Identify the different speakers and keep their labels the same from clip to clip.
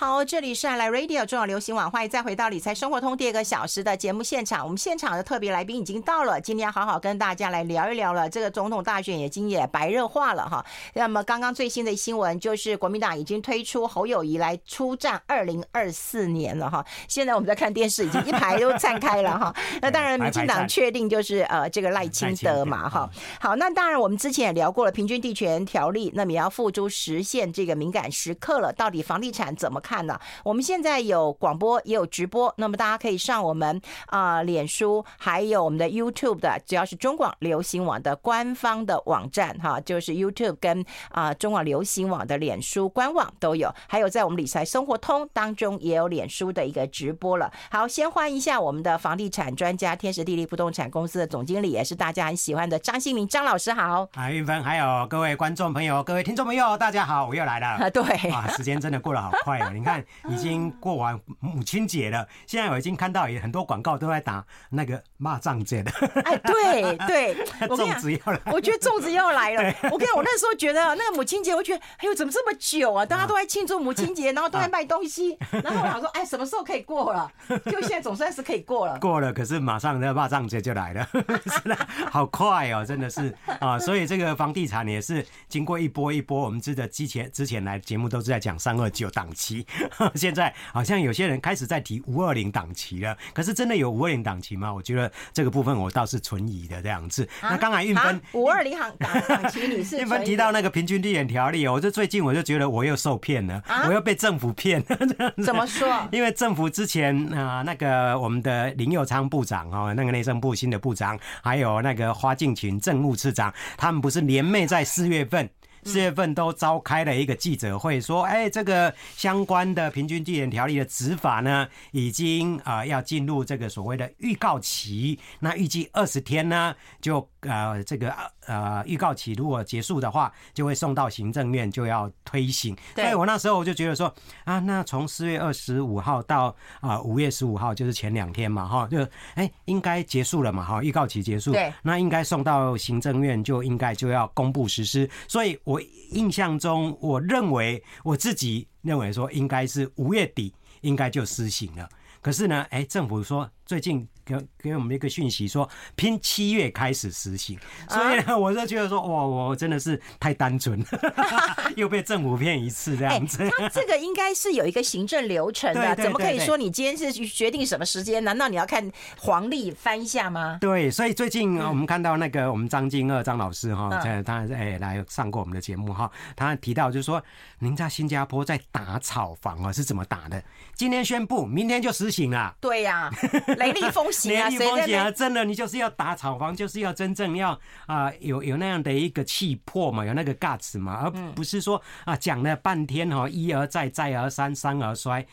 Speaker 1: 好，这里是爱来 Radio 中广流行网，欢迎再回到理财生活通第二个小时的节目现场。我们现场的特别来宾已经到了，今天要好好跟大家来聊一聊了。这个总统大选已经也白热化了哈。那么刚刚最新的新闻就是国民党已经推出侯友谊来出战二零二四年了哈。现在我们在看电视，已经一排都站开了哈。那当然，民进党确定就是呃这个赖清德嘛哈。好，那当然我们之前也聊过了平均地权条例，那么也要付诸实现这个敏感时刻了。到底房地产怎么看了？我们现在有广播，也有直播，那么大家可以上我们啊、呃、脸书，还有我们的 YouTube 的，只要是中广流行网的官方的网站哈，就是 YouTube 跟啊、呃、中广流行网的脸书官网都有，还有在我们理财生活通当中也有脸书的一个直播了。好，先欢迎一下我们的房地产专家，天时地利不动产公司的总经理，也是大家很喜欢的张新明张老师好。
Speaker 2: 啊，韵芬，还有各位观众朋友、各位听众朋友，大家好，我又来了。啊，
Speaker 1: 对，
Speaker 2: 哇，时间真的过得好快啊！你看，已经过完母亲节了，现在我已经看到也很多广告都在打那个骂仗节的。
Speaker 1: 哎，对对，
Speaker 2: 粽子要来，
Speaker 1: 我觉得粽子要来了。我跟我那时候觉得那个母亲节，我觉得哎呦，怎么这么久啊？大家都在庆祝母亲节，然后都在卖东西，然后我想说，哎，什么时候可以过了？就现在总算是可以过了。
Speaker 2: 过了，可是马上那骂仗节就来了，是的，好快哦，真的是啊。所以这个房地产也是经过一波一波，我们知道之前之前来节目都是在讲三二九档期，现在好像有些人开始在提五二零档期了。可是真的有五二零档期吗？我觉得这个部分我倒是存疑的这样子。那刚才玉芬
Speaker 1: 五二零行档档期你是？玉
Speaker 2: 芬提到那个平均地点条例，我就最近我就觉得我又受骗了，我又被政府骗了。
Speaker 1: 怎么说？
Speaker 2: 因为政府之前啊，那个我们的林佑昌部长哦，那个内政部新的部长，还有那个花敬群政务次长，他们不是联袂在四月份。四月份都召开了一个记者会，说，哎，这个相关的平均地点条例的执法呢，已经啊要进入这个所谓的预告期，那预计二十天呢，就呃这个呃预告期如果结束的话，就会送到行政院就要推行。所以我那时候我就觉得说，啊，那从四月二十五号到啊五月十五号，就是前两天嘛，哈，就哎应该结束了嘛，哈，预告期结束，对，那应该送到行政院就应该就要公布实施，所以我。印象中，我认为我自己认为说应该是五月底应该就施行了。可是呢，哎，政府说最近。给给我们一个讯息说，拼七月开始实行，所以呢，我就觉得说，哇，我真的是太单纯了，又被政府骗一次这样子。
Speaker 1: 他这个应该是有一个行政流程的，怎么可以说你今天是决定什么时间？难道你要看黄历翻一下吗？
Speaker 2: 对，所以最近我们看到那个我们张金二张老师哈，在他哎来上过我们的节目哈，他提到就是说，您在新加坡在打炒房啊，是怎么打的？今天宣布，明天就实行了。对呀，雷厉风。雷厉风行啊！真的，你就是要打炒房，就是要真正要啊、呃，有有那样的一个气魄嘛，有那个 guts 嘛，而不是说啊讲了半天哈，一而再，再而三，三而衰，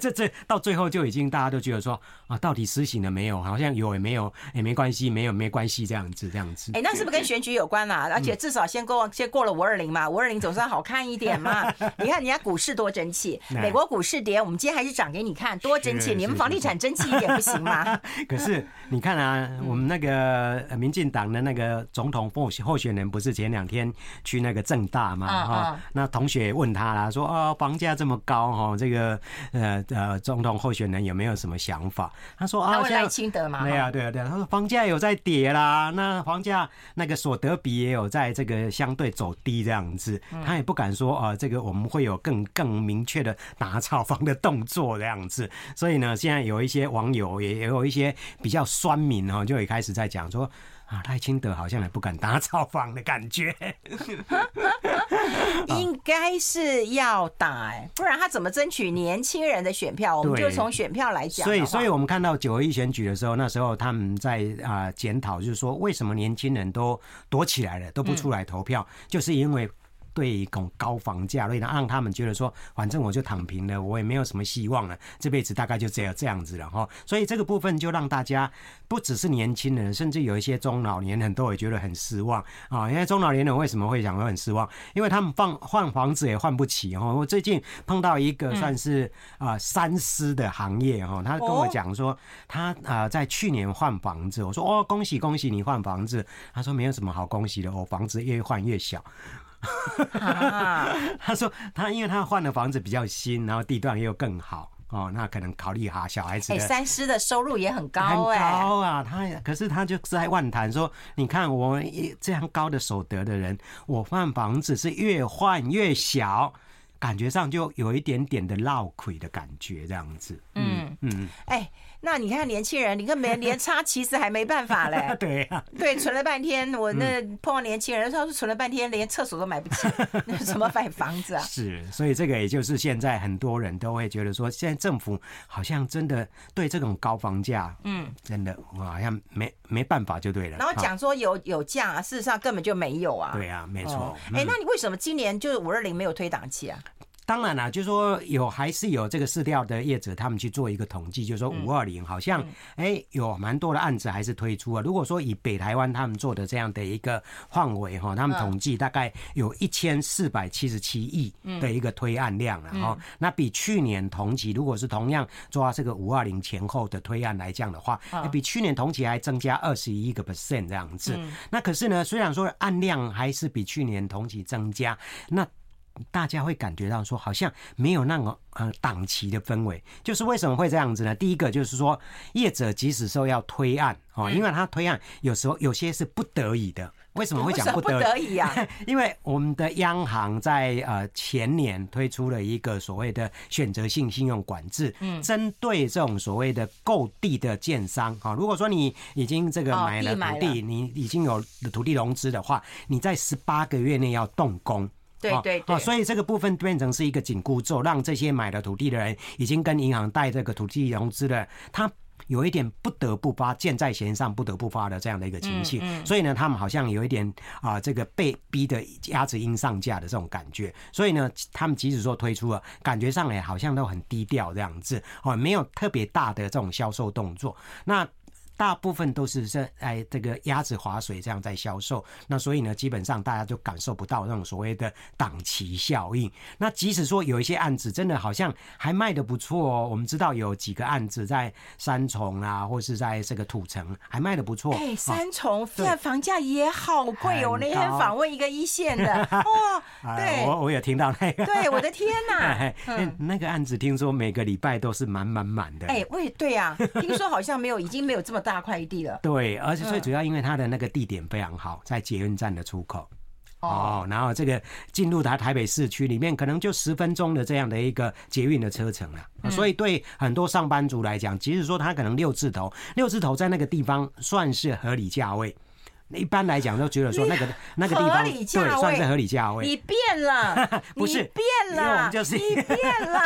Speaker 2: 这这到最后就已经大家都觉得说啊，到底实行了没有？好像有也没有，也没关系，没有没关系这样子，这样子。哎，那是不是跟选举有关啊？而且至少先过先过了五二零嘛，五二零总算好看一点嘛。你看人家股市多争气，美国股市跌，我们今天还是涨给你看，多争气。你们房地产争气一点不行吗？可是你看啊，我们那个民进党的那个总统候候选人不是前两天去那个政大嘛？哈，那同学问他啦，说哦，房价这么高哈，这个呃呃总统候选人有没有什么想法？他说啊，赖清德嘛，对啊对啊对啊，他说房价有在跌啦，那房价那个所得比也有在这个相对走低这样子，他也不敢说啊，这个我们会有更更明确的打炒房的动作这样子，所以呢，现在有一些网友也也有一些比较。酸民哈，就一开始在讲说啊，赖清德好像也不敢打草房的感觉，应该是要打哎，不然他怎么争取年轻人的选票？我们就从选票来讲。所以，所以我们看到九合一选举的时候，那时候他们在啊检讨，就是说为什么年轻人都躲起来了，都不出来投票，就是因为。对一种高房价，所以让他们觉得说，反正我就躺平了，我也没有什么希望了，这辈子大概就只有这样子了哈。所以这个部分就让大家不只是年轻人，甚至有一些中老年人都会觉得很失望啊。因为中老年人为什么会想说很失望？因为他们放换房子也换不起哈。我最近碰到一个算是啊三思的行业哈，他跟我讲说，他啊在去年换房子，我说哦恭喜恭喜你换房子，他说没有什么好恭喜的，我房子越换越小。啊、他说他因为他换的房子比较新，然后地段又更好。哦，那可能考虑哈小孩子。哎，
Speaker 1: 三师的收入也很高，很
Speaker 2: 高啊！他可是他就在万谈说，你看我们这样高的所得的人，我换房子是越换越小，感觉上就有一点点的落亏的感觉，这样子。嗯嗯，
Speaker 1: 哎。那你看年轻人，你跟没人连差，其实还没办法嘞。
Speaker 2: 对呀、啊，
Speaker 1: 对，存了半天，我那碰到年轻人，他说存了半天，连厕所都买不起，那怎么买房子啊？
Speaker 2: 是，所以这个也就是现在很多人都会觉得说，现在政府好像真的对这种高房价，嗯，真的我好像没没办法就对了。
Speaker 1: 然后讲说有有价，事实上根本就没有啊。
Speaker 2: 对啊，没错。哎、
Speaker 1: 哦嗯欸，那你为什么今年就是五二零没有推档期啊？
Speaker 2: 当然啦，就是说有还是有这个市调的业者，他们去做一个统计，就是说五二零好像哎有蛮多的案子还是推出啊。如果说以北台湾他们做的这样的一个范围哈，他们统计大概有一千四百七十七亿的一个推案量了哈。那比去年同期，如果是同样抓这个五二零前后的推案来讲的话，比去年同期还增加二十一个 percent 这样子。那可是呢，虽然说案量还是比去年同期增加，那大家会感觉到说，好像没有那个呃档期的氛围，就是为什么会这样子呢？第一个就是说，业者即使说要推案哦，因为他推案有时候有些是不得已的。为什么会讲不得已
Speaker 1: 啊？
Speaker 2: 因为我们的央行在呃前年推出了一个所谓的选择性信用管制，嗯，针对这种所谓的购地的建商啊，如果说你已经这个买了土地，你已经有土地融资的话，你在十八个月内要动工。
Speaker 1: 对对对，
Speaker 2: 所以这个部分变成是一个紧箍咒，让这些买了土地的人，已经跟银行贷这个土地融资的，他有一点不得不发，箭在弦上不得不发的这样的一个情绪。所以呢，他们好像有一点啊，这个被逼的鸭子应上架的这种感觉。所以呢，他们即使说推出了，感觉上也好像都很低调这样子，哦，没有特别大的这种销售动作。那。大部分都是在哎这个鸭子划水这样在销售，那所以呢，基本上大家就感受不到那种所谓的档期效应。那即使说有一些案子真的好像还卖的不错哦，我们知道有几个案子在三重啊，或是在这个土城还卖的不错。
Speaker 1: 哎，三重现在房价也好贵哦。我那天访问一个一线的，哇，对，
Speaker 2: 我我有听到那个，
Speaker 1: 对，我的天哪，
Speaker 2: 嗯，那个案子听说每个礼拜都是满满满的。
Speaker 1: 哎，我也对啊，听说好像没有，已经没有这么大。大块地了，
Speaker 2: 对，而且最主要，因为它的那个地点非常好，在捷运站的出口哦，然后这个进入它台北市区里面，可能就十分钟的这样的一个捷运的车程了，所以对很多上班族来讲，即使说他可能六字头，六字头在那个地方算是合理价位。一般来讲都觉得说那个那个地方对算是合理价位。
Speaker 1: 你变了，
Speaker 2: 不是
Speaker 1: 变了，
Speaker 2: 我们就是
Speaker 1: 你变了。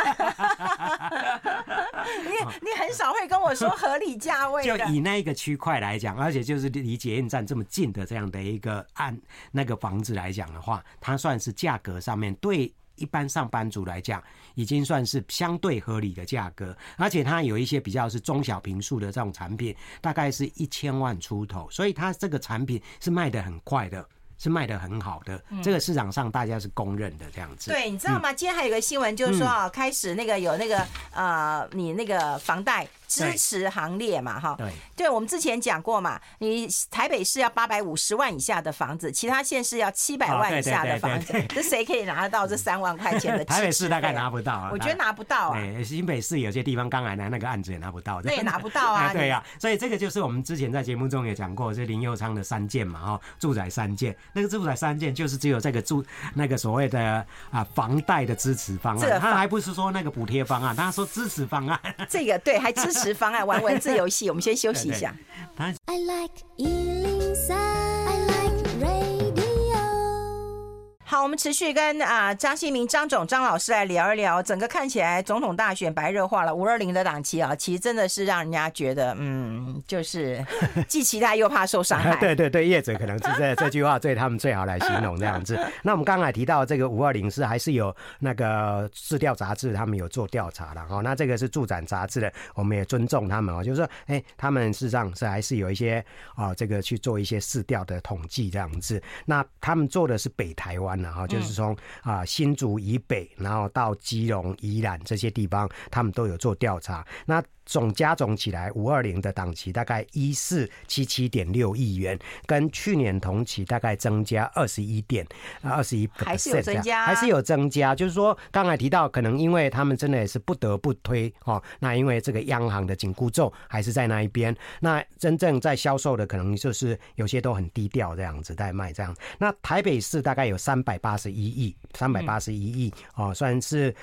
Speaker 1: 你你很少会跟我说合理价位。
Speaker 2: 就以那个区块来讲，而且就是离捷运站这么近的这样的一个按那个房子来讲的话，它算是价格上面对。一般上班族来讲，已经算是相对合理的价格，而且它有一些比较是中小平数的这种产品，大概是一千万出头，所以它这个产品是卖得很快的。是卖的很好的，这个市场上大家是公认的这样子。
Speaker 1: 对，你知道吗？今天还有个新闻，就是说啊，开始那个有那个呃，你那个房贷支持行列嘛，哈。对。对，我们之前讲过嘛，你台北市要八百五十万以下的房子，其他县市要七百万以下的房子，这谁可以拿得到这三万块钱的？
Speaker 2: 台北市大概拿不到啊。
Speaker 1: 我觉得拿不到啊。
Speaker 2: 对，新北市有些地方刚来的那个案子也拿不到。
Speaker 1: 那也拿不到啊。
Speaker 2: 对呀，所以这个就是我们之前在节目中也讲过，这林佑昌的三件嘛，哈，住宅三件。那个住宅三件就是只有这个住那个所谓的啊房贷的支持方案，他还不是说那个补贴方案，他说支持方案。
Speaker 1: 这个对，还支持方案，玩文字游戏。我们先休息一下。I like 好，我们持续跟啊张新明张总张老师来聊一聊，整个看起来总统大选白热化了，五二零的档期啊，其实真的是让人家觉得，嗯，就是既期待又怕受伤害。
Speaker 2: 对 对对，业者可能是这这句话对他们最好来形容这样子。那我们刚才提到这个五二零是还是有那个市调杂志他们有做调查的哦，那这个是助展杂志的，我们也尊重他们哦，就是说，哎，他们事实上是还是有一些啊，这个去做一些市调的统计这样子。那他们做的是北台湾。然后就是从啊新竹以北，然后到基隆、宜兰这些地方，他们都有做调查。那总加总起来，五二零的档期大概一四七七点六亿元，跟去年同期大概增加二十一点啊二十一，
Speaker 1: 还是有增加，
Speaker 2: 还是有增加。就是说，刚才提到，可能因为他们真的也是不得不推哦，那因为这个央行的紧箍咒还是在那一边，那真正在销售的可能就是有些都很低调这样子在卖这样。那台北市大概有三百八十一亿，三百八十一亿哦，算是。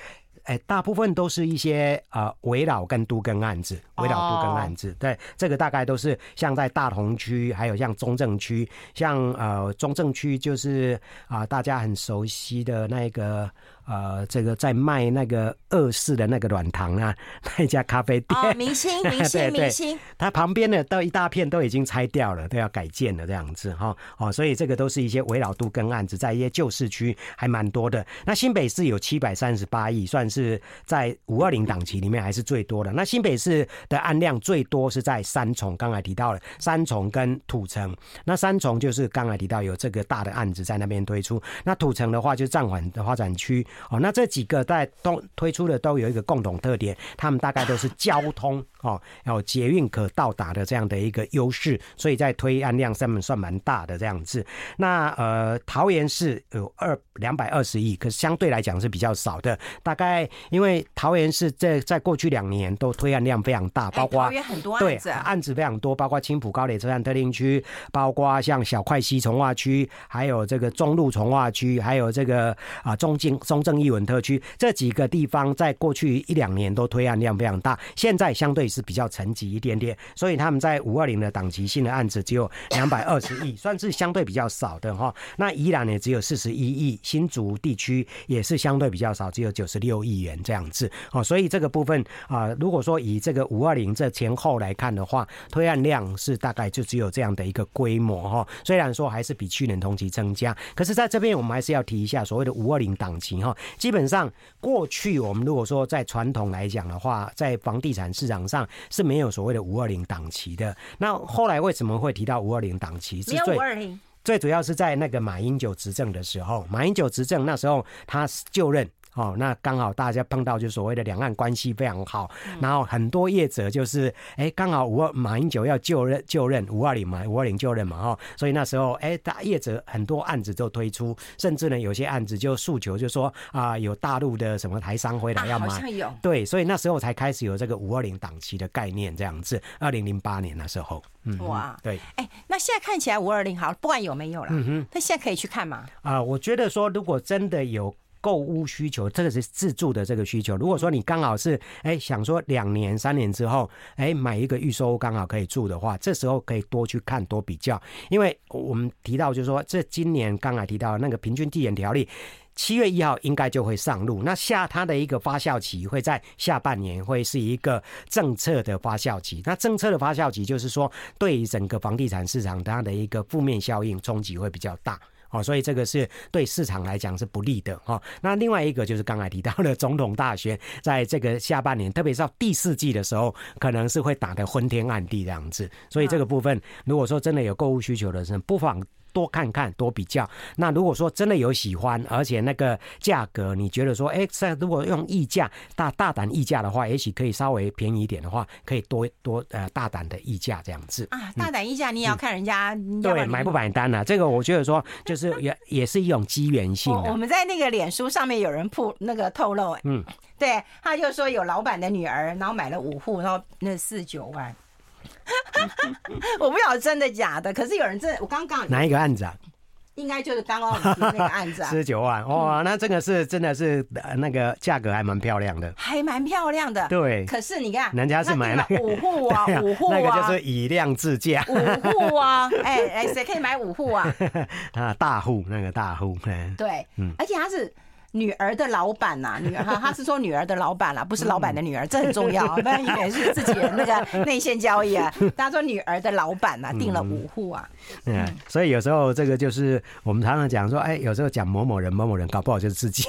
Speaker 2: 哎，大部分都是一些呃围绕跟都更案子，围绕都更案子。Oh. 对，这个大概都是像在大同区，还有像中正区，像呃中正区就是啊、呃、大家很熟悉的那个。呃，这个在卖那个二世的那个软糖啊，那一家咖啡店，
Speaker 1: 哦，明星，明星，明星，
Speaker 2: 它旁边的都一大片都已经拆掉了，都要改建了这样子哈。哦，所以这个都是一些围老都跟案子，在一些旧市区还蛮多的。那新北市有七百三十八亿，算是在五二零档期里面还是最多的。那新北市的案量最多是在三重，刚才提到了三重跟土城。那三重就是刚才提到有这个大的案子在那边推出，那土城的话就是暂缓的发展区。哦，那这几个在都推出的都有一个共同特点，他们大概都是交通哦，有捷运可到达的这样的一个优势，所以在推案量上面算蛮大的这样子。那呃，桃园市有二两百二十亿，可是相对来讲是比较少的。大概因为桃园市在在过去两年都推案量非常大，包括很多案子案子非常多，包括青浦高铁车站特定区，包括像小块溪重划区，还有这个中路重划区，还有这个啊中经中。正艺文特区这几个地方，在过去一两年都推案量非常大，现在相对是比较沉寂一点点，所以他们在五二零的党籍性的案子只有两百二十亿，算是相对比较少的哈。那宜兰也只有四十一亿，新竹地区也是相对比较少，只有九十六亿元这样子哦。所以这个部分啊，如果说以这个五二零这前后来看的话，推案量是大概就只有这样的一个规模哈。虽然说还是比去年同期增加，可是在这边我们还是要提一下所谓的五二零档期哈。基本上，过去我们如果说在传统来讲的话，在房地产市场上是没有所谓的五二零档期的。那后来为什么会提到五二零档期？
Speaker 1: 没有五二零，
Speaker 2: 最主要是在那个马英九执政的时候，马英九执政那时候他就任。哦，那刚好大家碰到就所谓的两岸关系非常好，然后很多业者就是哎，刚好五二马英九要就任就任五二零嘛，五二零就任嘛哈，所以那时候哎，大业者很多案子都推出，甚至呢有些案子就诉求就说啊，有大陆的什么台商回来要买，对，所以那时候才开始有这个五二零档期的概念这样子。二零零八年那时候，嗯，
Speaker 1: 哇，
Speaker 2: 对，
Speaker 1: 哎，那现在看起来五二零好，不管有没有了，嗯哼，那现在可以去看吗？
Speaker 2: 啊，我觉得说如果真的有。购屋需求，这个是自住的这个需求。如果说你刚好是哎想说两年三年之后哎买一个预售刚好可以住的话，这时候可以多去看多比较。因为我们提到就是说，这今年刚才提到那个平均地权条例，七月一号应该就会上路。那下它的一个发酵期会在下半年，会是一个政策的发酵期。那政策的发酵期就是说，对于整个房地产市场它的一个负面效应冲击会比较大。哦，所以这个是对市场来讲是不利的哈。那另外一个就是刚才提到的 总统大选，在这个下半年，特别是到第四季的时候，可能是会打得昏天暗地这样子。所以这个部分，如果说真的有购物需求的人，不妨。多看看，多比较。那如果说真的有喜欢，而且那个价格你觉得说，哎，在如果用议价大大胆议价的话，也许可以稍微便宜一点的话，可以多多呃大胆的议价这样子
Speaker 1: 啊。大胆议价，你也要看人家、
Speaker 2: 嗯、对买不买单呢、啊？这个我觉得说，就是也也是一种机缘性的。
Speaker 1: 我们在那个脸书上面有人铺那个透露，嗯，对，他就说有老板的女儿，然后买了五户，然后那四九万。我不晓得真的假的，可是有人真的，我刚刚
Speaker 2: 哪一个案子啊？
Speaker 1: 应该就是刚刚那个案子啊，
Speaker 2: 四十九万哇，那这个是真的是那个价格还蛮漂亮的，
Speaker 1: 还蛮漂亮的。
Speaker 2: 对，
Speaker 1: 可是你看，
Speaker 2: 人家是买了
Speaker 1: 五户啊，五户啊，
Speaker 2: 那个就是以量制价，
Speaker 1: 五户啊，哎哎，谁可以买五户啊？
Speaker 2: 啊，大户那个大户，
Speaker 1: 对，嗯，而且他是。女儿的老板呐，女儿哈，他是说女儿的老板啦，不是老板的女儿，这很重要，不然以为是自己的那个 内线交易啊。他说女儿的老板呐，订了五户啊。
Speaker 2: 嗯，所以有时候这个就是我们常常讲说，哎，有时候讲某某人某某人，搞不好就是自己。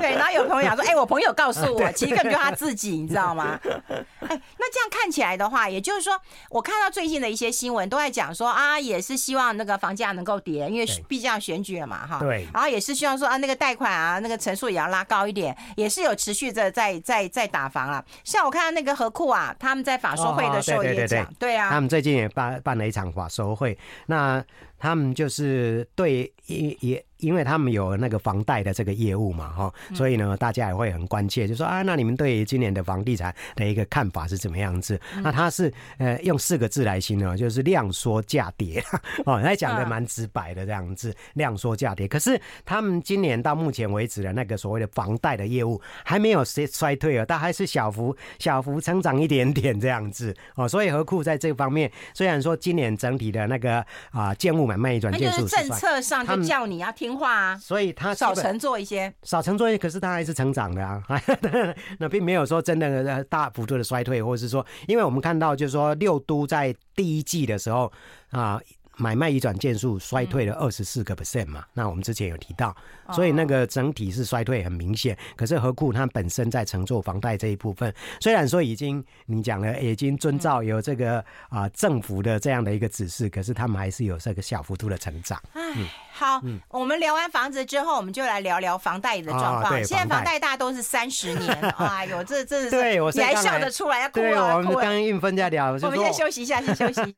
Speaker 1: 对，然后有朋友讲说，哎，我朋友告诉我，其实根本就他自己，你知道吗？哎，那这样看起来的话，也就是说，我看到最近的一些新闻都在讲说啊，也是希望那个房价能够跌，因为毕竟要选举了嘛，哈。
Speaker 2: 对。
Speaker 1: 然后也是。希望说啊，那个贷款啊，那个层数也要拉高一点，也是有持续的在在在打房啊。像我看到那个何库啊，他们在法说会的时候也讲，对，对啊，
Speaker 2: 他们最近也办办了一场法说会，那他们就是对也也。因为他们有那个房贷的这个业务嘛，哈，所以呢，大家也会很关切，就说啊，那你们对于今年的房地产的一个看法是怎么样子？那他是呃用四个字来形容，就是量缩价跌 哦，他讲的蛮直白的这样子，量缩价跌。可是他们今年到目前为止的那个所谓的房贷的业务还没有衰衰退啊，但还是小幅小幅成长一点点这样子哦，所以何库在这方面虽然说今年整体的那个啊建物买卖移转件数，
Speaker 1: 政策上就叫你要听。话、啊，
Speaker 2: 所以他
Speaker 1: 少承做一些，
Speaker 2: 少承做一些，可是他还是成长的啊，那并没有说真的大幅度的衰退，或者是说，因为我们看到就是说六都在第一季的时候啊。买卖移转件数衰退了二十四个 percent 嘛，那我们之前有提到，所以那个整体是衰退很明显。可是何库它本身在承做房贷这一部分，虽然说已经你讲了已经遵照有这个啊政府的这样的一个指示，可是他们还是有这个小幅度的成长。
Speaker 1: 哎，好，我们聊完房子之后，我们就来聊聊房贷的状况。现在房贷大都是三十年，哎呦，这这是对，我你还笑得出来？要哭啊！
Speaker 2: 我们刚刚运分在聊，
Speaker 1: 我们先休息一下，先休息。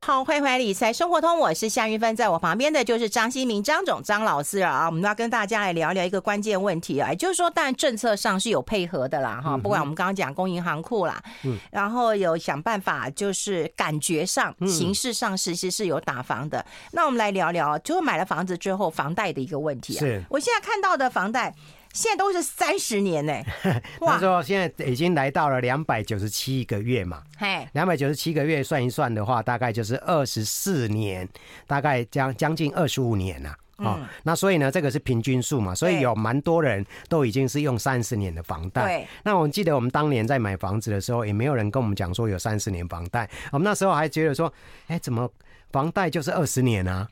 Speaker 1: 好，欢迎回来理财生活通，我是夏云芬，在我旁边的就是张新民张总张老师啊，我们要跟大家来聊聊一个关键问题啊，也就是说，当然政策上是有配合的啦，哈，不管我们刚刚讲公银行库啦，嗯，然后有想办法，就是感觉上、形式上，其实是有打房的。那我们来聊聊，就是买了房子之后房贷的一个问题啊。是，我现在看到的房贷。现在都是三十年呢，
Speaker 2: 他说现在已经来到了两百九十七个月嘛，嘿，两百九十七个月算一算的话，大概就是二十四年，大概将将近二十五年呐，哦，那所以呢，这个是平均数嘛，所以有蛮多人都已经是用三十年的房贷。对，那我们记得我们当年在买房子的时候，也没有人跟我们讲说有三十年房贷，我们那时候还觉得说，哎，怎么房贷就是二十年啊？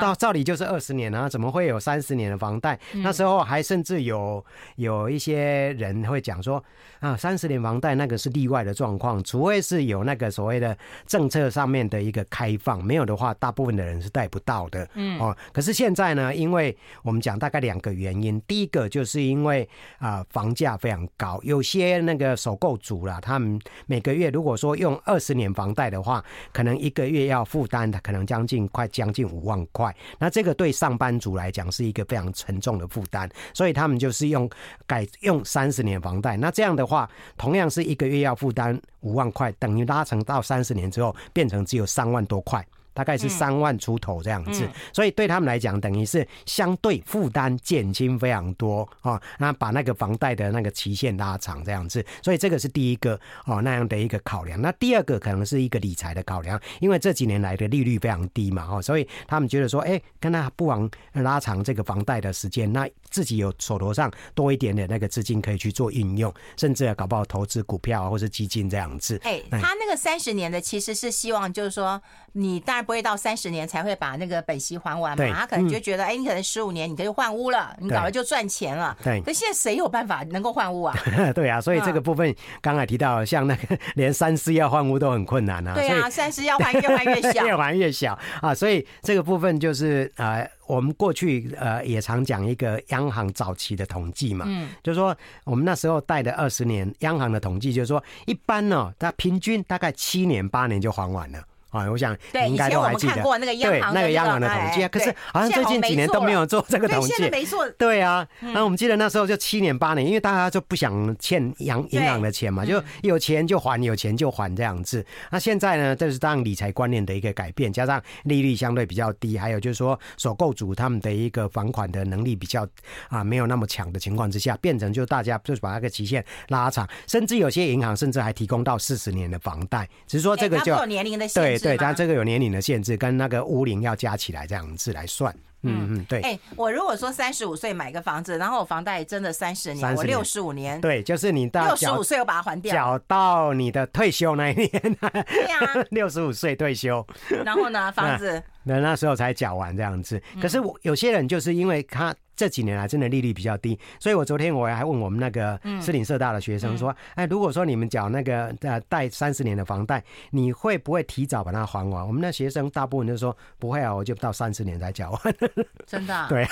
Speaker 2: 到照理就是二十年啊，怎么会有三十年的房贷？那时候还甚至有有一些人会讲说啊，三十年房贷那个是例外的状况，除非是有那个所谓的政策上面的一个开放，没有的话，大部分的人是贷不到的。嗯哦，可是现在呢，因为我们讲大概两个原因，第一个就是因为啊房价非常高，有些那个首购族啦，他们每个月如果说用二十年房贷的话，可能一个月要负担的可能将近快将近五万。万块，那这个对上班族来讲是一个非常沉重的负担，所以他们就是用改用三十年房贷。那这样的话，同样是一个月要负担五万块，等于拉成到三十年之后，变成只有三万多块。大概是三万出头这样子，所以对他们来讲，等于是相对负担减轻非常多啊。那把那个房贷的那个期限拉长这样子，所以这个是第一个哦那样的一个考量。那第二个可能是一个理财的考量，因为这几年来的利率非常低嘛，哦，所以他们觉得说，哎，跟他不妨拉长这个房贷的时间，那自己有手头上多一点点那个资金可以去做运用，甚至搞不好投资股票或是基金这样子。
Speaker 1: 哎，他那个三十年的其实是希望就是说你当然。不会到三十年才会把那个本息还完嘛？他可能就觉得，哎，你可能十五年你可以换屋了，你搞了就赚钱了。对，可现在谁有办法能够换屋啊？
Speaker 2: 对啊，所以这个部分刚才提到，像那个 连三思要换屋都很困难啊。
Speaker 1: 对啊，三思要换越换越小，
Speaker 2: 越换越小啊。所以这个部分就是呃，我们过去呃也常讲一个央行早期的统计嘛，嗯，就是说我们那时候贷的二十年，央行的统计就是说，一般呢，它平均大概七年八年就还完了。啊，我想你应该都还记得，对，那个央行的统计啊。可是好像最近几年都没有做这个统计。没错。对啊，那我们记得那时候就七年八年，因为大家就不想欠银银行的钱嘛，就有钱就还，有钱就还这样子。那现在呢，这是当理财观念的一个改变，加上利率相对比较低，还有就是说首购族他们的一个还款的能力比较啊没有那么强的情况之下，变成就大家就是把那个期限拉长，甚至有些银行甚至还提供到四十年的房贷，只是说这个就
Speaker 1: 有年龄的限制。
Speaker 2: 对，它这个有年龄的限制，跟那个屋龄要加起来这样子来算。嗯嗯，对。哎、
Speaker 1: 欸，我如果说三十五岁买个房子，然后我房贷真的三十年，年，我六十五年，
Speaker 2: 对，就是你到
Speaker 1: 六十五岁我把它还掉，
Speaker 2: 缴到你的退休那一年。
Speaker 1: 对呀、啊，
Speaker 2: 六十五岁退休。
Speaker 1: 然后呢，房子。
Speaker 2: 那那时候才缴完这样子。可是我有些人就是因为他。这几年来真的利率比较低，所以我昨天我还问我们那个士林社大的学生说：“哎，如果说你们缴那个呃贷三十年的房贷，你会不会提早把它还完？”我们那学生大部分就说：“不会啊，我就到三十年才缴完。”
Speaker 1: 真的？
Speaker 2: 对。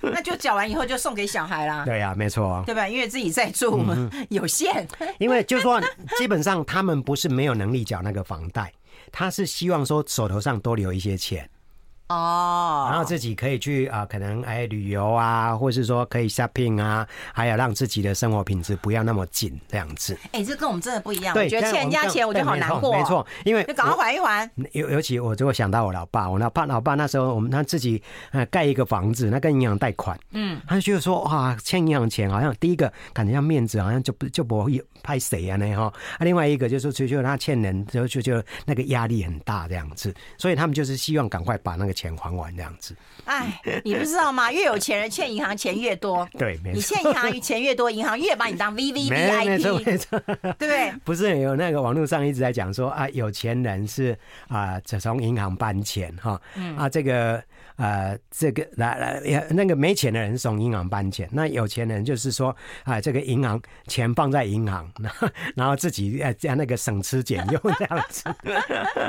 Speaker 1: 那就缴完以后就送给小孩啦。
Speaker 2: 对呀，没错。
Speaker 1: 对吧？因为自己在住嘛，有限。
Speaker 2: 因为就是说，基本上他们不是没有能力缴那个房贷，他是希望说手头上多留一些钱。哦，然后自己可以去啊、呃，可能哎旅游啊，或是说可以 shopping 啊，还有让自己的生活品质不要那么紧这样子。
Speaker 1: 哎、欸，这跟我们真的不一样。对，我觉得欠人家钱，我觉得好难过。
Speaker 2: 没错，因为
Speaker 1: 就赶快还一还。
Speaker 2: 尤尤其我就会想到我老爸，我老爸老爸那时候我们他自己呃盖一个房子，那跟银行贷款，嗯，他就觉得说哇，欠银行钱好像第一个感觉像面子，好像就不就不会拍谁啊那哈。啊，另外一个就是就就他欠人，就就就那个压力很大这样子，所以他们就是希望赶快把那个钱还完这样子。
Speaker 1: 哎，你不知道吗？越有钱人欠银行钱越多。
Speaker 2: 对，没错。
Speaker 1: 你欠银行钱越多，银行越把你当 VVVIP。
Speaker 2: 没错，没错，
Speaker 1: 对不对？
Speaker 2: 不是有那个网络上一直在讲说啊，有钱人是啊，只从银行搬钱哈。嗯。啊，这个呃，这个来来，那个没钱的人从银行搬钱，那有钱人就是说啊，这个银行钱放在银行，然后自己呃这样那个省吃俭用这样子。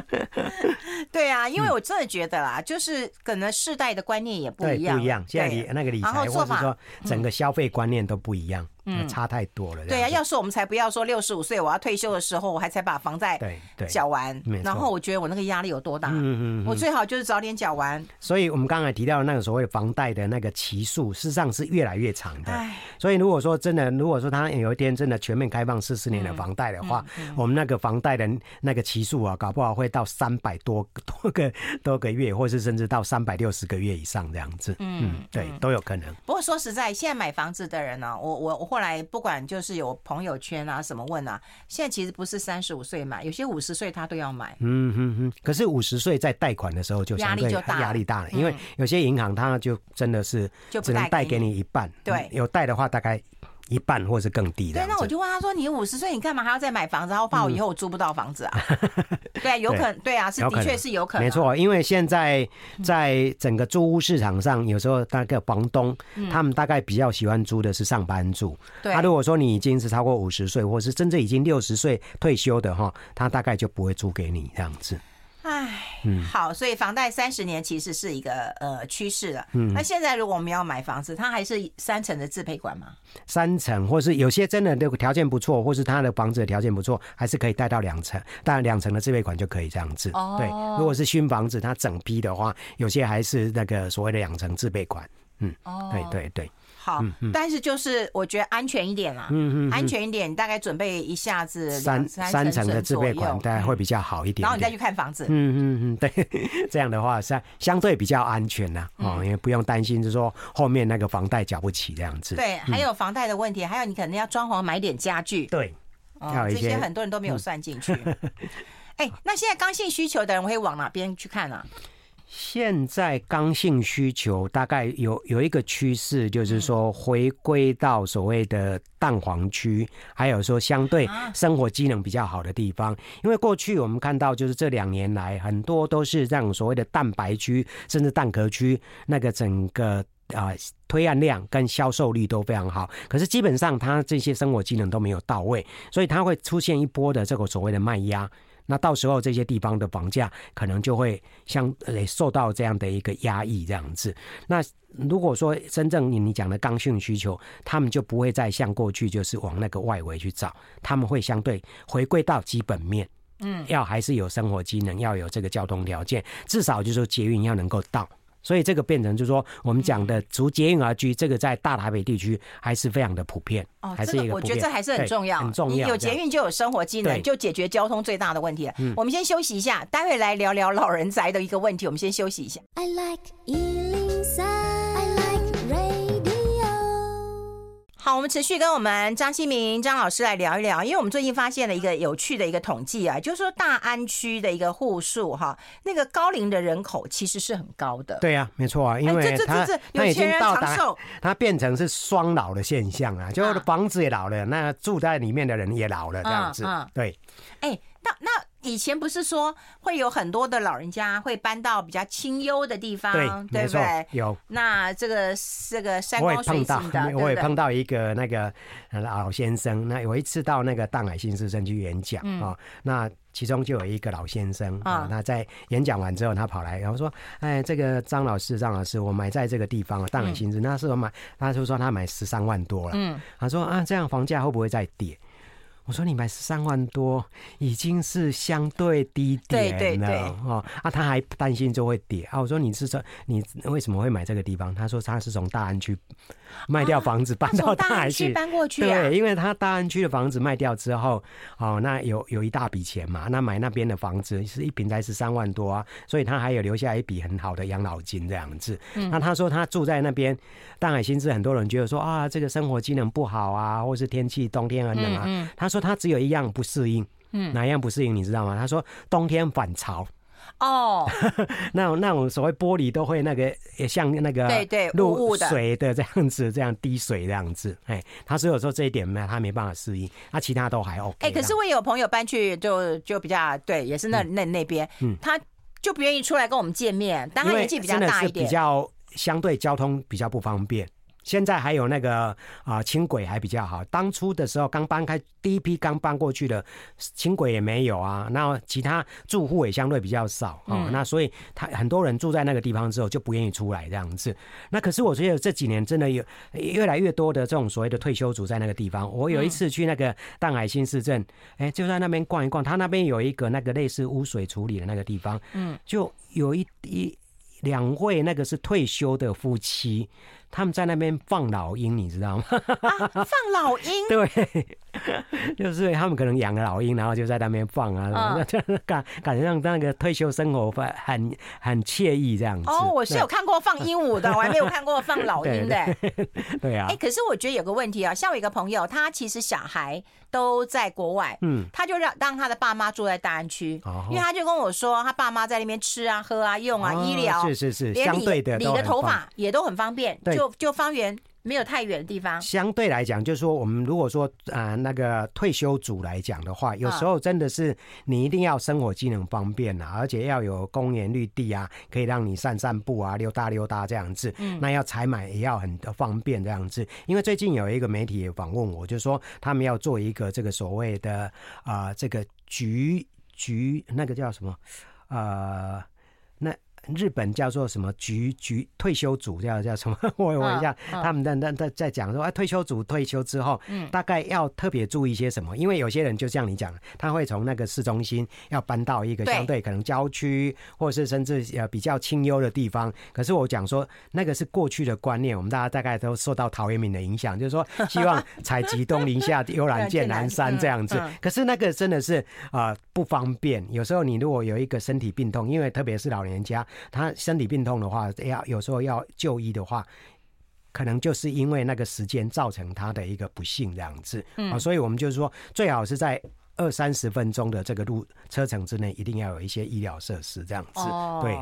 Speaker 1: 对啊，因为我真的觉得啦，就是可能世代的观念也不一样，
Speaker 2: 不一样。现在理那个理财，或者说整个消费观念都不一样。嗯，差太多了。
Speaker 1: 对啊，要是我们才不要说六十五岁我要退休的时候，我还才把房贷缴完，然后我觉得我那个压力有多大？嗯嗯，我最好就是早点缴完。
Speaker 2: 所以我们刚才提到的那个所谓房贷的那个期数，事实上是越来越长的。所以如果说真的，如果说他有一天真的全面开放四十年的房贷的话，我们那个房贷的那个期数啊，搞不好会到三百多多个多个月，或是甚至到三百六十个月以上这样子。嗯，对，都有可能。
Speaker 1: 不过说实在，现在买房子的人呢，我我我。后来不管就是有朋友圈啊什么问啊，现在其实不是三十五岁买，有些五十岁他都要买。
Speaker 2: 嗯哼哼。可是五十岁在贷款的时候就压力就大，压力大了，因为有些银行它就真的是只能贷给你一半。对，有贷的话大概。一半或是更低的。
Speaker 1: 对，那我就问他说：“你五十岁，你干嘛还要再买房子？然后怕我以后我租不到房子啊？” 对，有可能，对啊，是的确是有可能。
Speaker 2: 没错，因为现在在整个租屋市场上，有时候那个房东他们大概比较喜欢租的是上班族。对。他如果说你已经是超过五十岁，或是真正已经六十岁退休的哈，他大概就不会租给你这样子。
Speaker 1: 唉，嗯，好，所以房贷三十年其实是一个呃趋势了。嗯，那现在如果我们要买房子，它还是三层的自备款吗？
Speaker 2: 三层，或是有些真的那个条件不错，或是他的房子的条件不错，还是可以贷到两层，当然两层的自备款就可以这样子。哦，对，如果是新房子，它整批的话，有些还是那个所谓的两层自备款。嗯，哦，对对对。
Speaker 1: 好，但是就是我觉得安全一点啦，嗯嗯，安全一点，大概准备一下子
Speaker 2: 三三成的自备款，大概会比较好一点。
Speaker 1: 然后你再去看房子，
Speaker 2: 嗯嗯嗯，对，这样的话相相对比较安全呐，哦，因为不用担心，就是说后面那个房贷缴不起这样子。
Speaker 1: 对，还有房贷的问题，还有你可能要装潢买点家具，
Speaker 2: 对，
Speaker 1: 这些很多人都没有算进去。哎，那现在刚性需求的人我会往哪边去看呢？
Speaker 2: 现在刚性需求大概有有一个趋势，就是说回归到所谓的蛋黄区，还有说相对生活机能比较好的地方。因为过去我们看到，就是这两年来很多都是这样所谓的蛋白区，甚至蛋壳区，那个整个啊推案量跟销售率都非常好。可是基本上它这些生活机能都没有到位，所以它会出现一波的这个所谓的卖压。那到时候这些地方的房价可能就会相呃受到这样的一个压抑，这样子。那如果说真正你你讲的刚性需求，他们就不会再像过去就是往那个外围去找，他们会相对回归到基本面，嗯，要还是有生活机能，要有这个交通条件，至少就是说捷运要能够到。所以这个变成就是说，我们讲的逐捷运而居，这个在大台北地区还是非常的普遍。哦，还是一个，我觉得这还是很重要，很重要。有捷运就有生活机能，就解决交通最大的问题了。我们先休息一下，待会来聊聊老人宅的一个问题。我们先休息一下。I like 好，我们持续跟我们张新民张老师来聊一聊，因为我们最近发现了一个有趣的一个统计啊，就是说大安区的一个户数哈，那个高龄的人口其实是很高的。对啊，没错啊，因为他他已经到达，他变成是双老的现象啊，就是房子也老了，那住在里面的人也老了这样子。对，哎，那那。
Speaker 1: 以前不是说会有很多的老人家会搬到比较清幽的地方，
Speaker 2: 对，
Speaker 1: 对不对？
Speaker 2: 有。
Speaker 1: 那这个这个山高水净的，
Speaker 2: 我也碰到一个那个老先生。那有一次到那个淡海新市镇去演讲啊、嗯哦，那其中就有一个老先生啊、哦，那在演讲完之后，他跑来然后说：“哎，这个张老师，张老师，我买在这个地方啊，淡海新市，那时候买，他就说他买十三万多了。嗯，他说啊，这样房价会不会再跌？”我说你买十三万多，已经是相对低点了。对对对哦，啊，他还担心就会跌啊。我说你是说你为什么会买这个地方？他说他是从大安区卖掉房子搬到大安区，
Speaker 1: 搬过去。对，
Speaker 2: 因为他大安区的房子卖掉之后，哦，那有有一大笔钱嘛，那买那边的房子是一平才十三万多啊，所以他还有留下一笔很好的养老金这样子。那他说他住在那边大海新市，很多人觉得说啊，这个生活机能不好啊，或是天气冬天很冷啊。他说。说他只有一样不适应，嗯，哪一样不适应你知道吗？他说冬天反潮
Speaker 1: 哦，
Speaker 2: 那种那种所谓玻璃都会那个也像那个对对露水的这样子，这样滴水这样子。哎，他说有时候这一点呢他没办法适应，他其他都还 OK。
Speaker 1: 哎，可是我有朋友搬去就就比较对，也是那那那边，嗯，他就不愿意出来跟我们见面，但他年纪比较大一点，
Speaker 2: 比较相对交通比较不方便。现在还有那个啊轻轨还比较好，当初的时候刚搬开第一批刚搬过去的轻轨也没有啊，那其他住户也相对比较少啊，那所以他很多人住在那个地方之后就不愿意出来这样子。那可是我觉得这几年真的有越来越多的这种所谓的退休族在那个地方。我有一次去那个淡海新市镇，哎，就在那边逛一逛，他那边有一个那个类似污水处理的那个地方，嗯，就有一一两位那个是退休的夫妻。他们在那边放老鹰，你知道吗？
Speaker 1: 啊、放老鹰？
Speaker 2: 对，就是他们可能养了老鹰，然后就在那边放啊，嗯、感感觉让那个退休生活很很惬意这样子。
Speaker 1: 哦，我是有看过放鹦鹉的，我还没有看过放老鹰的。
Speaker 2: 对，啊，
Speaker 1: 哎、欸，可是我觉得有个问题啊，像我一个朋友，他其实小孩都在国外，嗯，他就让让他的爸妈住在大安区，哦、因为他就跟我说，他爸妈在那边吃啊、喝啊、用啊、哦、医疗，
Speaker 2: 是是是，相对的
Speaker 1: 理个头发也都很方便，
Speaker 2: 对。
Speaker 1: 就就方圆没有太远的地方。
Speaker 2: 相对来讲，就是说，我们如果说啊、呃，那个退休族来讲的话，有时候真的是你一定要生活机能方便啊，而且要有公园绿地啊，可以让你散散步啊、溜达溜达这样子。嗯，那要采买也要很方便这样子。因为最近有一个媒体也访问我，就是说他们要做一个这个所谓的啊、呃，这个局局那个叫什么呃。日本叫做什么局局退休组叫叫什么？我我一下，他们在在在在讲说，啊，退休组退休之后，嗯大概要特别注意些什么？因为有些人就像你讲，他会从那个市中心要搬到一个相对可能郊区，或者是甚至呃比较清幽的地方。可是我讲说，那个是过去的观念，我们大家大概都受到陶渊明的影响，就是说希望采集东林下，悠然见南山这样子。可是那个真的是啊不方便。有时候你如果有一个身体病痛，因为特别是老年家。他身体病痛的话，要有时候要就医的话，可能就是因为那个时间造成他的一个不幸这样子。嗯，所以我们就是说，最好是在。二三十分钟的这个路车程之内，一定要有一些医疗设施这样子。哦、对，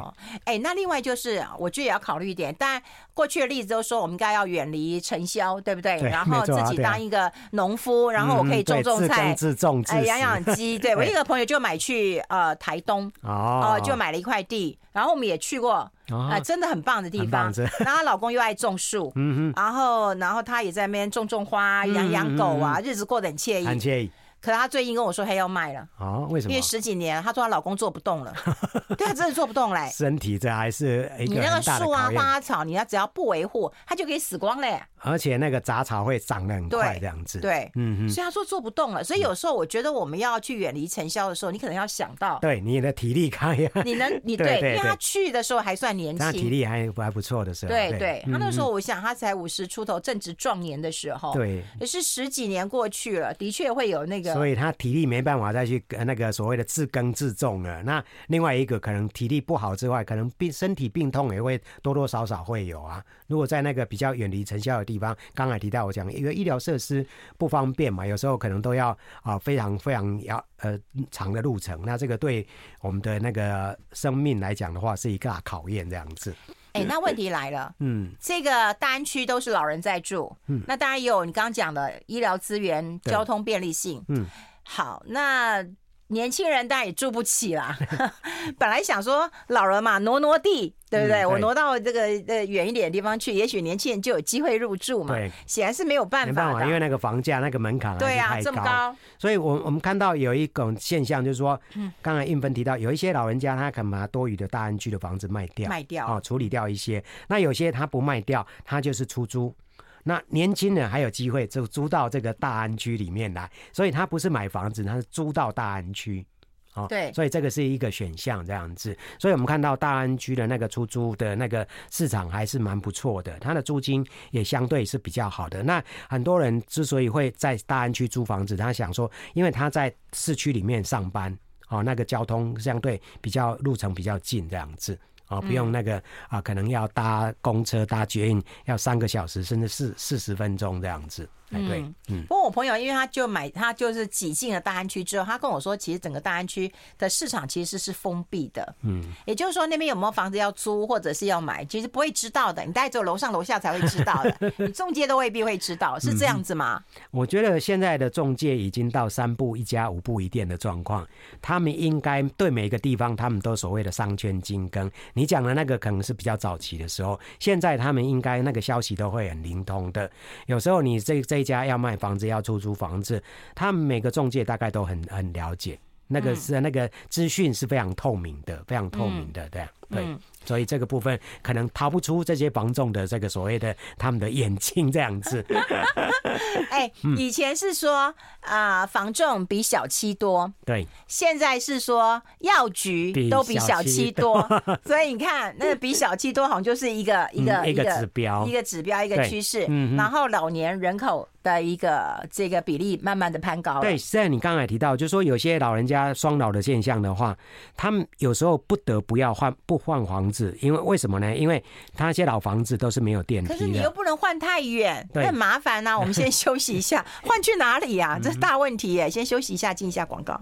Speaker 1: 哎、欸，那另外就是，我觉得也要考虑一点。但过去的例子都说，我们应该要远离尘嚣，对不对？对，然后自己当一个农夫，然后我可以种种菜，
Speaker 2: 自种自种，
Speaker 1: 养养鸡。对，我一个朋友就买去呃台东哦、呃，就买了一块地，然后我们也去过，啊、呃，真的很棒的地方。然后她老公又爱种树，嗯哼，然后然后她也在那边种种花，养养狗啊，日子过得很惬意，
Speaker 2: 很惬意。
Speaker 1: 可是她最近跟我说，她要卖了
Speaker 2: 啊？为什么？
Speaker 1: 因为十几年，她说她老公做不动了，对，她真的做不动嘞。
Speaker 2: 身体这还是
Speaker 1: 你那个树啊、花草，你要只要不维护，它就可以死光嘞。
Speaker 2: 而且那个杂草会长得很快，这样子。
Speaker 1: 对，嗯嗯。所以他说做不动了。所以有时候我觉得我们要去远离尘嚣的时候，你可能要想到，
Speaker 2: 对你的体力可以，
Speaker 1: 你能 你对，因为他去的时候还算年
Speaker 2: 轻，体力还还不错的时候。
Speaker 1: 对对，他那时候我想他才五十出头，正值壮年的时候。
Speaker 2: 对，
Speaker 1: 也是十几年过去了，的确会有那个。
Speaker 2: 所以他体力没办法再去那个所谓的自耕自种了。那另外一个可能体力不好之外，可能病身体病痛也会多多少少会有啊。如果在那个比较远离尘嚣的地方，刚才提。到我讲，因为医疗设施不方便嘛，有时候可能都要啊非常非常要呃长的路程，那这个对我们的那个生命来讲的话，是一个考验这样子。
Speaker 1: 哎、欸，那问题来了，嗯，这个大安区都是老人在住，嗯，那当然也有你刚刚讲的医疗资源、交通便利性，嗯，好，那年轻人当然也住不起啦。本来想说老人嘛，挪挪地，对不对？嗯、对，我挪到这个呃远一点的地方去，也许年轻人就有机会入住嘛。对，显然是没有办法，
Speaker 2: 没办法，因为那个房价那个门槛
Speaker 1: 对啊，这么高。
Speaker 2: 所以我我们看到有一种现象，就是说，刚才应芬提到，有一些老人家他肯把多余的大安区的房子卖掉，
Speaker 1: 卖掉
Speaker 2: 哦，处理掉一些。那有些他不卖掉，他就是出租。那年轻人还有机会就租到这个大安区里面来，所以他不是买房子，他是租到大安区，哦，
Speaker 1: 对，
Speaker 2: 所以这个是一个选项这样子。所以我们看到大安区的那个出租的那个市场还是蛮不错的，它的租金也相对是比较好的。那很多人之所以会在大安区租房子，他想说，因为他在市区里面上班，哦，那个交通相对比较路程比较近这样子。哦，不用那个啊，可能要搭公车、搭捷运，要三个小时，甚至四四十分钟这样子。嗯，对，嗯。
Speaker 1: 不过我朋友，因为他就买，他就是挤进了大安区之后，他跟我说，其实整个大安区的市场其实是封闭的。嗯，也就是说，那边有没有房子要租或者是要买，其实不会知道的。你大概只有楼上楼下才会知道的，你中介都未必会知道，是这样子吗？
Speaker 2: 嗯，我觉得现在的中介已经到三步一家五步一店的状况，他们应该对每个地方，他们都所谓的商圈精耕。你讲的那个可能是比较早期的时候，现在他们应该那个消息都会很灵通的。有时候你这这。家要卖房子，要出租房子，他们每个中介大概都很很了解，那个是那个资讯是非常透明的，非常透明的，对对。所以这个部分可能逃不出这些房仲的这个所谓的他们的眼睛这样子。
Speaker 1: 哎，以前是说啊，房仲比小七多，
Speaker 2: 对，
Speaker 1: 现在是说药局都比小七多，所以你看那个比小七多好像就是一个一个
Speaker 2: 一个指标，
Speaker 1: 一个指标，一个趋势。然后老年人口的一个这个比例慢慢的攀高。
Speaker 2: 对，虽然你刚才提到，就是说有些老人家双老的现象的话，他们有时候不得不要换不换房子，因为为什么呢？因为他那些老房子都是没有电梯的，可是
Speaker 1: 你又不能换太远，很麻烦呐、啊。我们先休息一下，换去哪里呀、啊？这是大问题耶！先休息一下，进一下广告。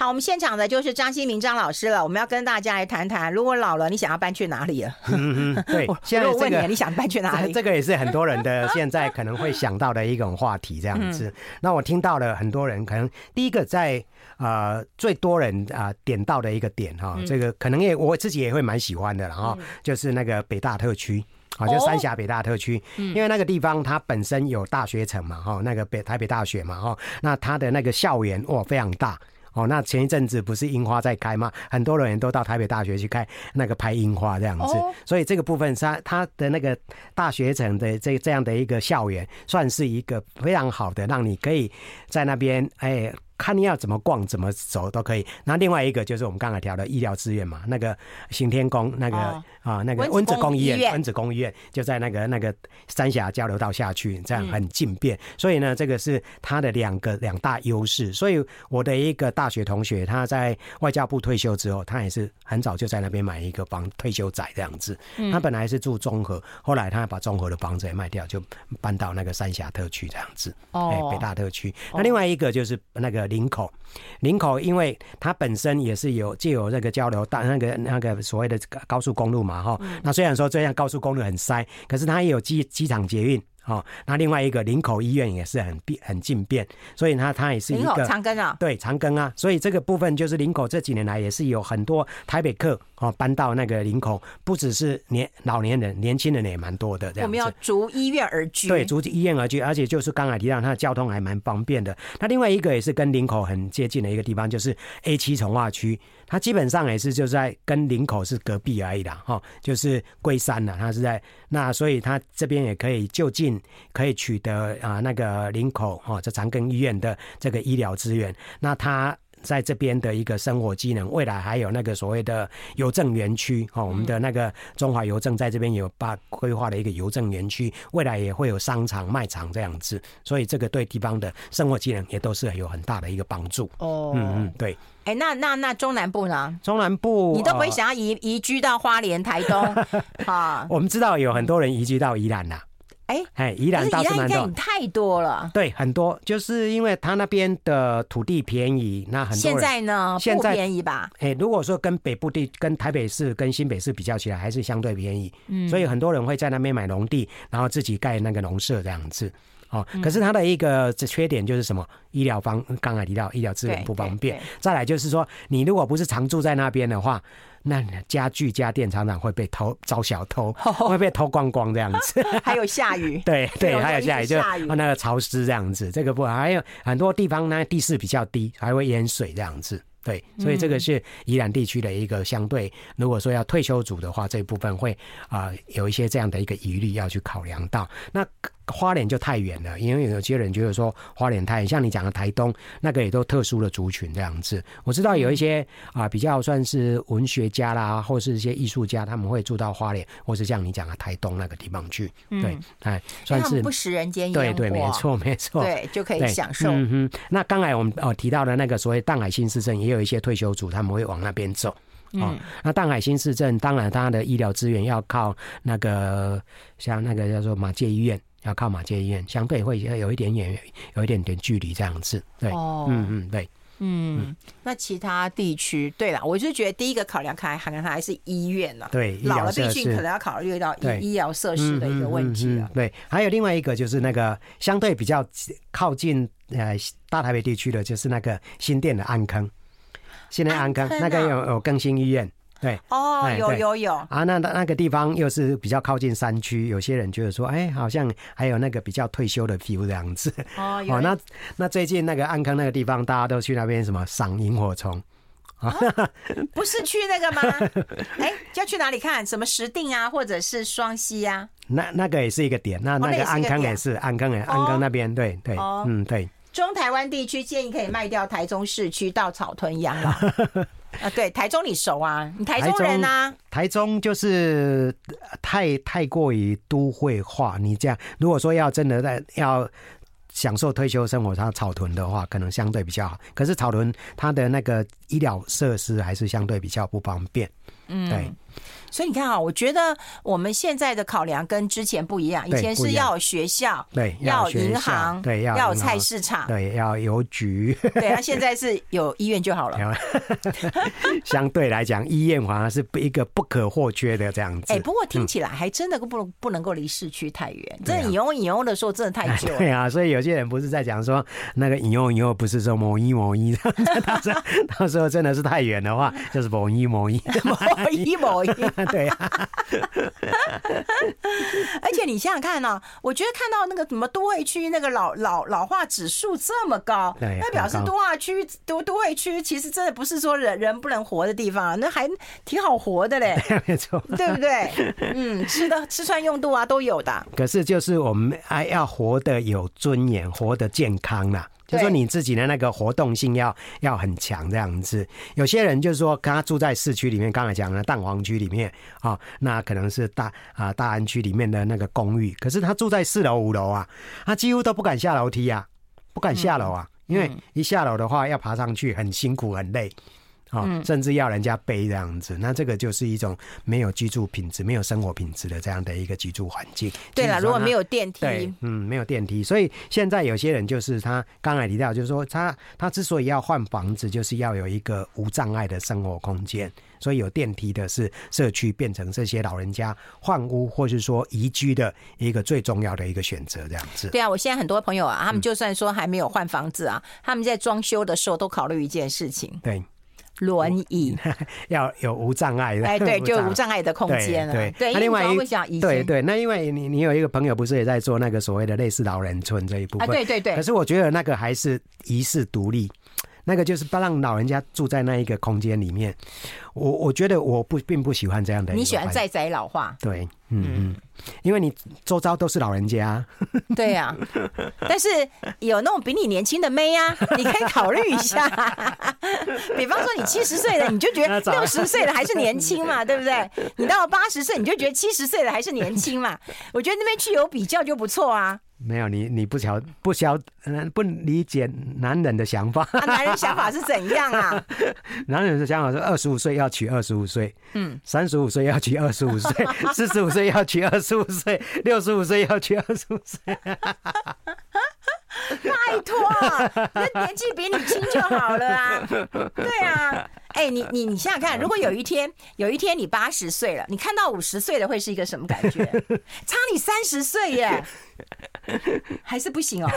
Speaker 1: 好，我们现场的就是张新民张老师了。我们要跟大家来谈谈，如果老了，你想要搬去哪里了？
Speaker 2: 嗯嗯，对，现在
Speaker 1: 我问你，你想搬去哪里？
Speaker 2: 这个也是很多人的现在可能会想到的一种话题，这样子。那我听到了很多人，可能第一个在呃最多人啊点到的一个点哈，这个可能也我自己也会蛮喜欢的，然后就是那个北大特区啊，就三峡北大特区，因为那个地方它本身有大学城嘛，哈，那个北台北大学嘛，哈，那它的那个校园哇非常大。哦，那前一阵子不是樱花在开吗？很多人都到台北大学去开那个拍樱花这样子，所以这个部分是它它的那个大学城的这这样的一个校园，算是一个非常好的，让你可以在那边哎。看你要怎么逛怎么走都可以。那另外一个就是我们刚才调的医疗资源嘛，那个行天宫那个、哦、啊那个温子宫医院，温子宫医院就在那个那个三峡交流道下去，这样很近便。嗯、所以呢，这个是它的两个两大优势。所以我的一个大学同学，他在外交部退休之后，他也是很早就在那边买一个房退休宅这样子。他本来是住中和，后来他把中和的房子也卖掉，就搬到那个三峡特区这样子。哦，哎、北大特区。那另外一个就是那个。林口，林口，因为它本身也是有就有这个交流道，那个那个所谓的高速公路嘛，哈。那虽然说这样高速公路很塞，可是它也有机机场捷运。哦，那另外一个林口医院也是很便很近便，所以它它也是一个
Speaker 1: 长庚啊，
Speaker 2: 对长庚啊，所以这个部分就是林口这几年来也是有很多台北客哦搬到那个林口，不只是年老年人，年轻人也蛮多的这样。
Speaker 1: 我们要逐医院而居，
Speaker 2: 对，逐医院而居，而且就是刚才提到它的交通还蛮方便的。那另外一个也是跟林口很接近的一个地方，就是 A 七从化区。它基本上也是就在跟林口是隔壁而已啦，哈，就是龟山了。它是在那，所以它这边也可以就近可以取得啊那个林口哦这长庚医院的这个医疗资源。那它在这边的一个生活机能，未来还有那个所谓的邮政园区哦，我们的那个中华邮政在这边有把规划的一个邮政园区，未来也会有商场卖场这样子，所以这个对地方的生活机能也都是有很大的一个帮助。哦，嗯嗯，对。
Speaker 1: 哎，那那那中南部呢？
Speaker 2: 中南部
Speaker 1: 你都不会想要移移居到花莲、台东 啊？
Speaker 2: 我们知道有很多人移居到宜兰啦。哎哎，宜兰到是宜兰
Speaker 1: 太多了。
Speaker 2: 对，很多，就是因为他那边的土地便宜，那很多人。
Speaker 1: 现在呢？现在便宜吧？
Speaker 2: 哎，如果说跟北部地、跟台北市、跟新北市比较起来，还是相对便宜。嗯，所以很多人会在那边买农地，然后自己盖那个农舍这样子。哦，可是它的一个缺点就是什么？医疗方刚才提到医疗资源不方便。再来就是说，你如果不是常住在那边的话，那家具家电常常会被偷，遭小偷，会被偷光光这样子。
Speaker 1: 还有下雨，
Speaker 2: 对对，还有下雨就那个潮湿这样子。这个不还有很多地方呢，地势比较低，还会淹水这样子。对，所以这个是宜兰地区的一个相对，如果说要退休族的话，这一部分会啊、呃、有一些这样的一个疑虑要去考量到。那花莲就太远了，因为有些人觉得说花莲太远，像你讲的台东那个也都特殊的族群这样子。我知道有一些啊、呃、比较算是文学家啦，或是一些艺术家，他们会住到花莲，或是像你讲的台东那个地方去。对，哎，算是
Speaker 1: 不食人间烟火。
Speaker 2: 对对，没错没错。
Speaker 1: 对，就可以享受。
Speaker 2: 嗯哼。那刚才我们哦提到的那个所谓淡海新市镇，也有一些退休族他们会往那边走。哦，那淡海新市镇当然它的医疗资源要靠那个像那个叫做马介医院。要靠马街医院，相对会有一点点，有一点点距离这样子。对，哦、嗯嗯，对，
Speaker 1: 嗯。那其他地区，对了，我就觉得第一个考量，可能还还是医院了。
Speaker 2: 对，
Speaker 1: 老了毕竟可能要考虑到医医疗设施的一个问题了。
Speaker 2: 对，还有另外一个就是那个相对比较靠近呃大台北地区的，就是那个新店的安坑，新店安坑，安坑啊、那个有有更新医院。对
Speaker 1: 哦，有有有
Speaker 2: 啊，那那个地方又是比较靠近山区，有些人觉得说，哎，好像还有那个比较退休的 feel 这样子。哦，哦，那那最近那个安康那个地方，大家都去那边什么赏萤火虫
Speaker 1: 啊？不是去那个吗？哎，要去哪里看？什么石定啊，或者是双溪啊？
Speaker 2: 那那个也是一个点，那那个安康也是安康也安康那边，对对，嗯对。
Speaker 1: 中台湾地区建议可以卖掉台中市区到草屯养老。啊，对，台中你熟啊？你台中人啊？
Speaker 2: 台中就是太太过于都会化。你这样，如果说要真的在要享受退休生活，它草屯的话，可能相对比较好。可是草屯它的那个医疗设施还是相对比较不方便。嗯，对。
Speaker 1: 所以你看啊，我觉得我们现在的考量跟之前不一样。以前是要有学校，
Speaker 2: 对，
Speaker 1: 要有银行，
Speaker 2: 对，要
Speaker 1: 有菜市场，
Speaker 2: 对，要邮局。
Speaker 1: 对，那现在是有医院就好了。
Speaker 2: 相对来讲，医院反而是一个不可或缺的这样子。
Speaker 1: 哎，不过听起来还真的不不能够离市区太远。真的引用引用的时候，真的太久了。
Speaker 2: 对啊，所以有些人不是在讲说那个引用引用，不是说某一某一，到时候到时候真的是太远的话，就是某一某一，
Speaker 1: 某一某医。
Speaker 2: 对啊，
Speaker 1: 而且你想想看呢、啊，我觉得看到那个什么都会区那个老老老化指数这么高，那表示都化区都都会区其实真的不是说人人不能活的地方，那还挺好活的嘞，
Speaker 2: 没错，
Speaker 1: 对不对？嗯，吃的吃穿用度啊都有的。
Speaker 2: 可是就是我们还要活得有尊严，活得健康啦。就说你自己的那个活动性要要很强这样子，有些人就是说，他住在市区里面，刚才讲的蛋黄区里面啊，那可能是大啊大安区里面的那个公寓，可是他住在四楼五楼啊，他几乎都不敢下楼梯啊，不敢下楼啊，因为一下楼的话要爬上去很辛苦很累。啊，甚至要人家背这样子，那这个就是一种没有居住品质、没有生活品质的这样的一个居住环境。
Speaker 1: 对了，如果没有电梯，
Speaker 2: 嗯，没有电梯，所以现在有些人就是他刚才提到，就是说他他之所以要换房子，就是要有一个无障碍的生活空间。所以有电梯的是社区变成这些老人家换屋或是说移居的一个最重要的一个选择，这样子。
Speaker 1: 对啊，我现在很多朋友啊，他们就算说还没有换房子啊，他们在装修的时候都考虑一件事情。
Speaker 2: 对。
Speaker 1: 轮椅
Speaker 2: 要有无障碍的，
Speaker 1: 哎，对，就无障碍的空间了。对对，那另外一
Speaker 2: 对对，那因为你你有一个朋友不是也在做那个所谓的类似老人村这一部分？
Speaker 1: 对对对。
Speaker 2: 可是我觉得那个还是遗世独立。那个就是不让老人家住在那一个空间里面，我我觉得我不并不喜欢这样的。
Speaker 1: 你喜欢在宅老化？
Speaker 2: 对，嗯嗯，因为你周遭都是老人家。
Speaker 1: 对呀，但是有那种比你年轻的妹啊，你可以考虑一下。比方说你七十岁了，你就觉得六十岁了还是年轻嘛，对不对？你到了八十岁，你就觉得七十岁了还是年轻嘛。我觉得那边去有比较就不错啊。
Speaker 2: 没有你，你不晓不晓，不理解男人的想法。
Speaker 1: 啊、男人想法是怎样啊？
Speaker 2: 男人的想法是二十五岁要娶二十五岁，嗯，三十五岁要娶二十五岁，四十五岁要娶二十五岁，六十五岁要娶二十五岁。
Speaker 1: 拜托，那年纪比你轻就好了啊！对啊，哎、欸，你你你想想看，如果有一天有一天你八十岁了，你看到五十岁的会是一个什么感觉？差你三十岁耶！还是不行哦，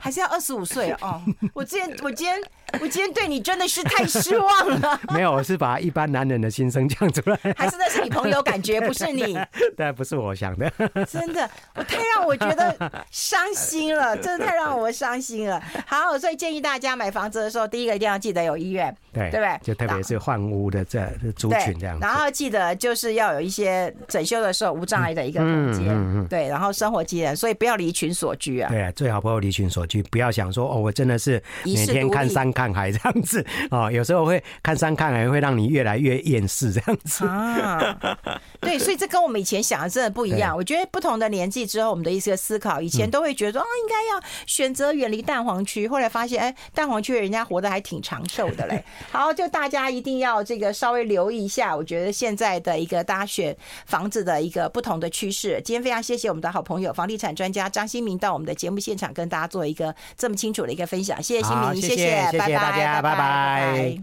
Speaker 1: 还是要二十五岁哦。我今天，我今天，我今天对你真的是太失望了。
Speaker 2: 没有，我是把一般男人的心声讲出来。
Speaker 1: 还是那是你朋友感觉，不是你？
Speaker 2: 但，不是我想的。
Speaker 1: 真的，我太让我觉得伤心了，真的太让我伤心了。好，所以建议大家买房子的时候，第一个一定要记得有医院，对对不对？
Speaker 2: 就特别是换屋的这族群这样。
Speaker 1: 然后记得就是要有一些整修的时候无障碍的一个空间，嗯嗯，对。然后生活机能，所以不要离群所居啊。
Speaker 2: 对啊，最好不要离群所居，不要想说哦，我真的是每天看山看海这样子啊。有时候会看山看海，会让你越来越厌世这样子
Speaker 1: 啊。对，所以这跟我们以前想的真的不一样。我觉得不同的年纪之后，我们的一些思考，以前都会觉得啊，应该要选择远离蛋黄区。后来发现，哎，蛋黄区人家活得还挺长寿的嘞。好，就大家一定要这个稍微留意一下。我觉得现在的一个大家选房子的一个不同的趋势。今天非常谢谢我们的好朋友房地产专家张新民到我们的节目现场跟大家做一个这么清楚的一个分享。谢谢新民，谢谢，
Speaker 2: 谢谢大家，拜拜。拜拜。